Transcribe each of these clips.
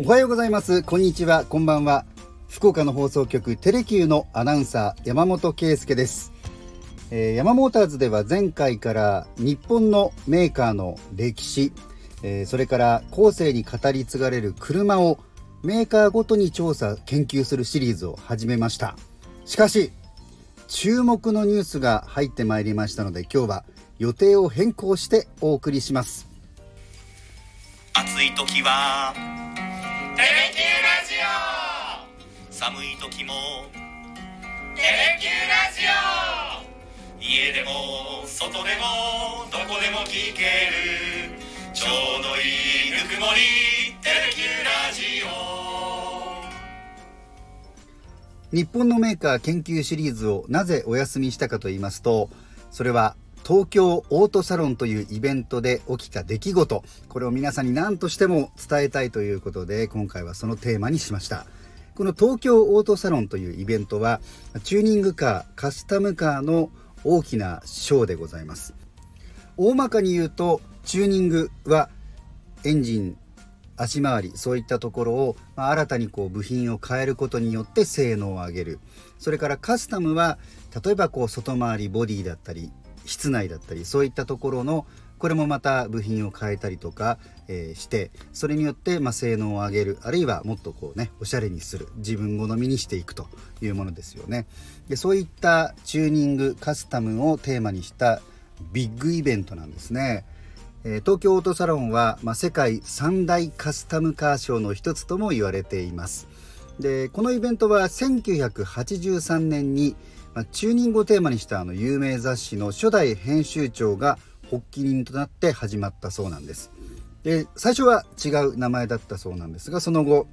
おはようございます。こんにちは。こんばんは。福岡の放送局テレキューのアナウンサー山本圭介です、えー、山モーターズでは前回から日本のメーカーの歴史、えー、それから後世に語り継がれる車をメーカーごとに調査研究するシリーズを始めました。しかし注目のニュースが入ってまいりましたので今日は予定を変更してお送りします。暑い時は寒い時も。テレキューラジオ。家でも外でもどこでも聞ける。ちょうどいいぬくもりテレキューラジオ。日本のメーカー研究シリーズをなぜお休みしたかと言いますとそれは東京オートサロンというイベントで起きた出来事。これを皆さんに何としても伝えたいということで今回はそのテーマにしましたこの東京オートサロンというイベントはチューニングカーカスタムカーの大きなショーでございます。大まかに言うとチューニングはエンジン足回りそういったところを、ま、新たにこう部品を変えることによって性能を上げる。それからカスタムは例えばこう外回りボディだったり室内だったりそういったところのこれもまた部品を変えたりとか、えー、してそれによって、まあ、性能を上げるあるいはもっとこうねおしゃれにする自分好みにしていくというものですよね。でそういったチューニングカスタムをテーマにしたビッグイベントなんですね、えー、東京オートサロンは、まあ、世界三大カスタムカーショーの一つとも言われています。でこのイベントは1983年にまあ、チューニングをテーマにしたあの有名雑誌の初代編集長が発起人となって始まったそうなんです。で最初は違う名前だったそうなんですがその後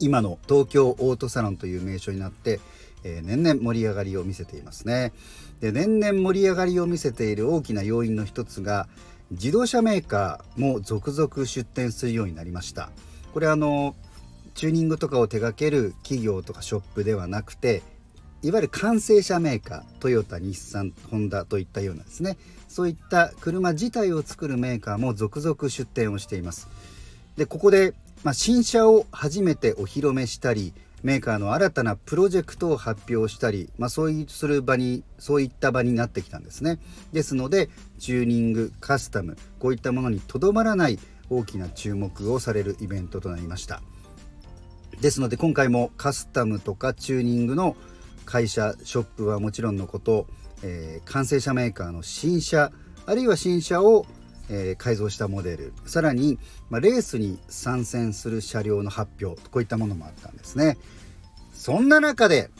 今の東京オートサロンという名称になって、えー、年々盛り上がりを見せていますね。で年々盛り上がりを見せている大きな要因の一つが自動車メーカーも続々出展するようになりました。これあのチューニングとかを手掛ける企業とかショップではなくていわゆる完成車メーカートヨタ日産ホンダといったようなですねそういった車自体を作るメーカーも続々出展をしています。でここで、まあ、新車を初めてお披露目したりメーカーの新たなプロジェクトを発表したり、まあ、そういうする場にそういった場になってきたんですね。ですのでチューニングカスタムこういったものにとどまらない大きな注目をされるイベントとなりました。ですので今回もカスタムとかチューニングの会社ショップはもちろんのこと、えー、完成車メーカーの新車あるいは新車を、えー、改造したモデルさらに、まあ、レースに参戦する車両の発表こういったものもあったんですね。そんな中で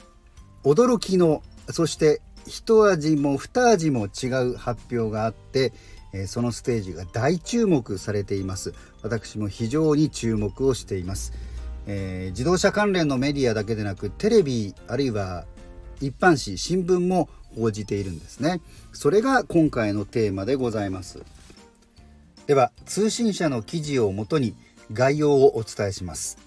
驚きのそして一味も二味も違う発表があって、えー、そのステージが大注目されています。私も非常に注目をしています、えー、自動車関連のメディアだけでなくテレビあるいは一般紙新聞も報じているんですね。それが今回のテーマでございます。では通信社の記事をもとに概要をお伝えします。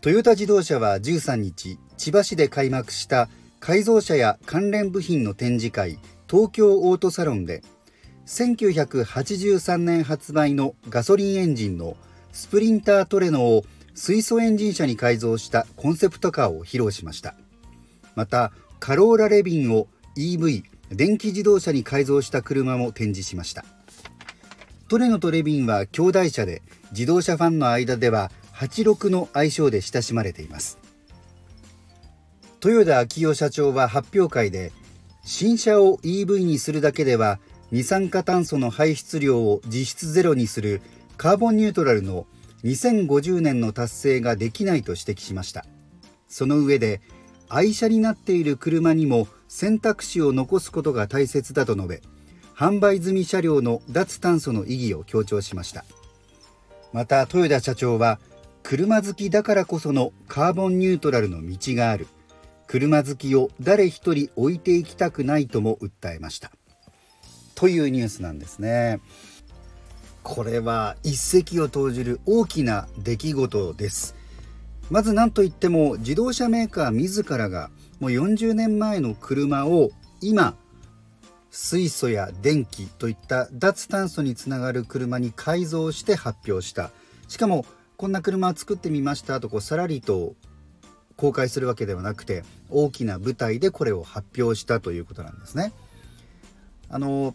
トヨタ自動車は13日千葉市で開幕した改造車や関連部品の展示会東京オートサロンで1983年発売のガソリンエンジンのスプリンタートレノを水素エンジン車に改造したコンセプトカーを披露しました。またカローラ・レビンを EV 電気自動車に改造した車も展示しました。トレノとレビンは兄弟車で自動車ファンの間では86の愛称で親しまれています。豊田昭夫社長は発表会で新車を EV にするだけでは二酸化炭素の排出量を実質ゼロにするカーボンニュートラルの2050年の達成ができないと指摘しました。その上で愛車になっている車にも選択肢を残すことが大切だと述べ販売済み車両の脱炭素の意義を強調しました。また豊田社長は車好きだからこそのカーボンニュートラルの道がある。車好きを誰一人置いていきたくないとも訴えました。というニュースなんですね。これは一石を投じる大きな出来事です。まず何といっても自動車メーカー自らがもう40年前の車を今水素や電気といった脱炭素につながる車に改造して発表したしかもこんな車を作ってみましたとこうさらりと公開するわけではなくて大きな舞台でこれを発表したということなんですね。あの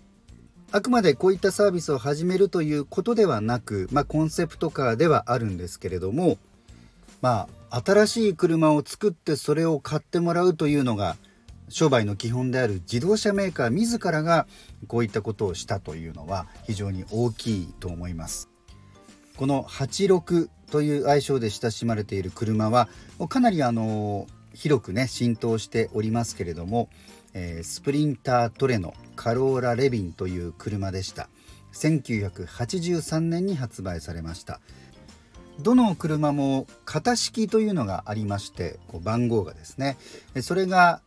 あくまでこういったサービスを始めるということではなく、まあ、コンセプトカーではあるんですけれども、まあ、新しい車を作ってそれを買ってもらうというのが商売の基本である自動車メーカー自らがこういったことをしたというのは非常に大きいと思います。この86という愛称で親しまれている車はかなりあの広くね浸透しておりますけれども、えー、スプリンタートレノカローラ・レビンという車でした1983年に発売されましたどの車も型式というのがありましてこう番号がですねそれが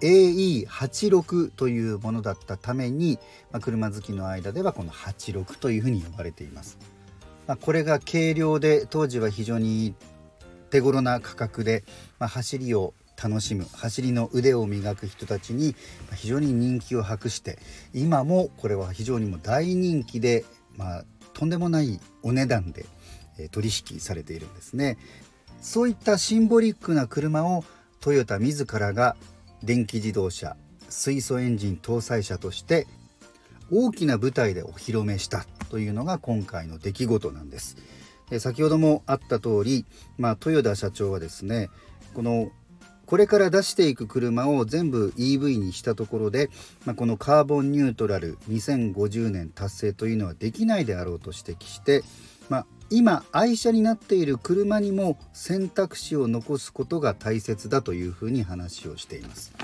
AE86 というものだったために、まあ、車好きの間ではこの86というふうに呼ばれています、まあ、これが軽量で当時は非常に手頃な価格で、まあ、走りを楽しむ走りの腕を磨く人たちに非常に人気を博して今もこれは非常にも大人気で、まあ、とんでもないお値段で取引されているんですねそういったシンボリックな車をトヨタ自らが電気自動車水素エンジン搭載車として大きな舞台でお披露目したというのが今回の出来事なんです。先ほどもあった通り、まあ、豊田社長はですねこのこれから出していく車を全部 EV にしたところで、まあ、このカーボンニュートラル2050年達成というのはできないであろうと指摘して、まあ、今愛車になっている車にも選択肢を残すことが大切だというふうに話をしています。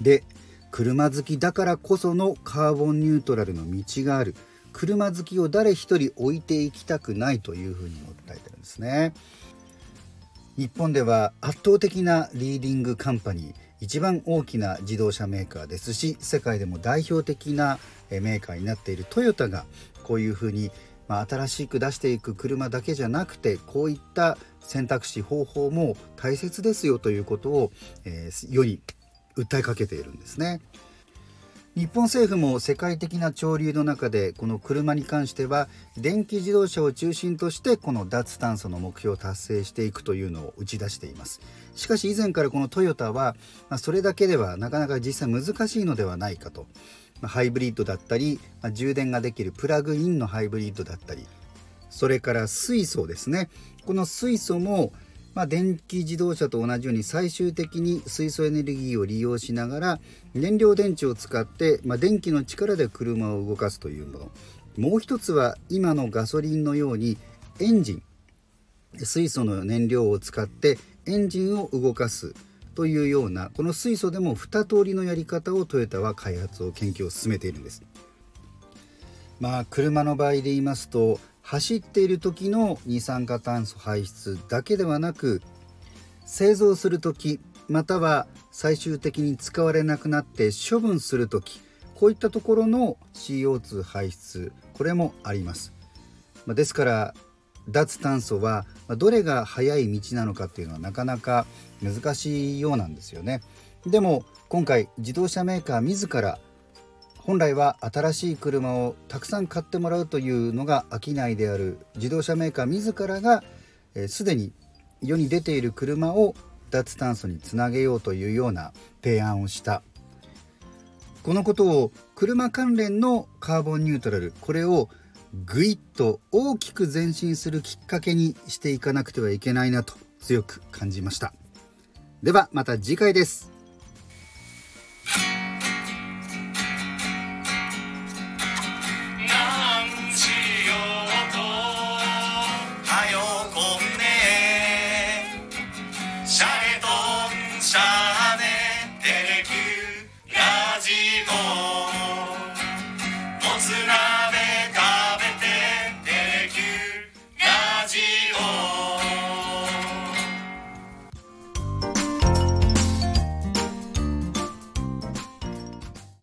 で車好きだからこそのカーボンニュートラルの道がある車好きを誰一人置いていきたくないというふうに訴えてるんですね。日本では圧倒的なリーディングカンパニー一番大きな自動車メーカーですし世界でも代表的なメーカーになっているトヨタがこういうふうに、まあ、新しく出していく車だけじゃなくてこういった選択肢方法も大切ですよということを、えー、世に訴えかけているんですね。日本政府も世界的な潮流の中でこの車に関しては電気自動車を中心としてこの脱炭素の目標を達成していくというのを打ち出していますしかし以前からこのトヨタは、それだけではなかなか実際難しいのではないかと、ハイブリッドだったり、ま充電ができるプラグインのハイブリッドだったりそれから水素ですね。この水素もまあ、電気自動車と同じように最終的に水素エネルギーを利用しながら燃料電池を使って、まあ、電気の力で車を動かすというもの。もう一つは今のガソリンのようにエンジン。水素の燃料を使ってエンジンを動かす。というようなこの水素でも2通りのやり方をトヨタは開発を研究を進めているんです。まあ車の場合で言いますと走っている時の二酸化炭素排出だけではなく製造する時または最終的に使われなくなって処分する時こういったところの CO2 排出これもありますまですから脱炭素はどれが早い道なのかっていうのはなかなか難しいようなんですよね。でも今回自動車メーカー自ら本来は新しい車をたくさん買ってもらうというのが商いである自動車メーカー自らがすで、に世に出ている車を脱炭素につなげようというような提案をした。このことを車関連のカーボンニュートラルこれをぐいっと大きく前進するきっかけにしていかなくてはいけないなと強く感じました。ではまた次回です。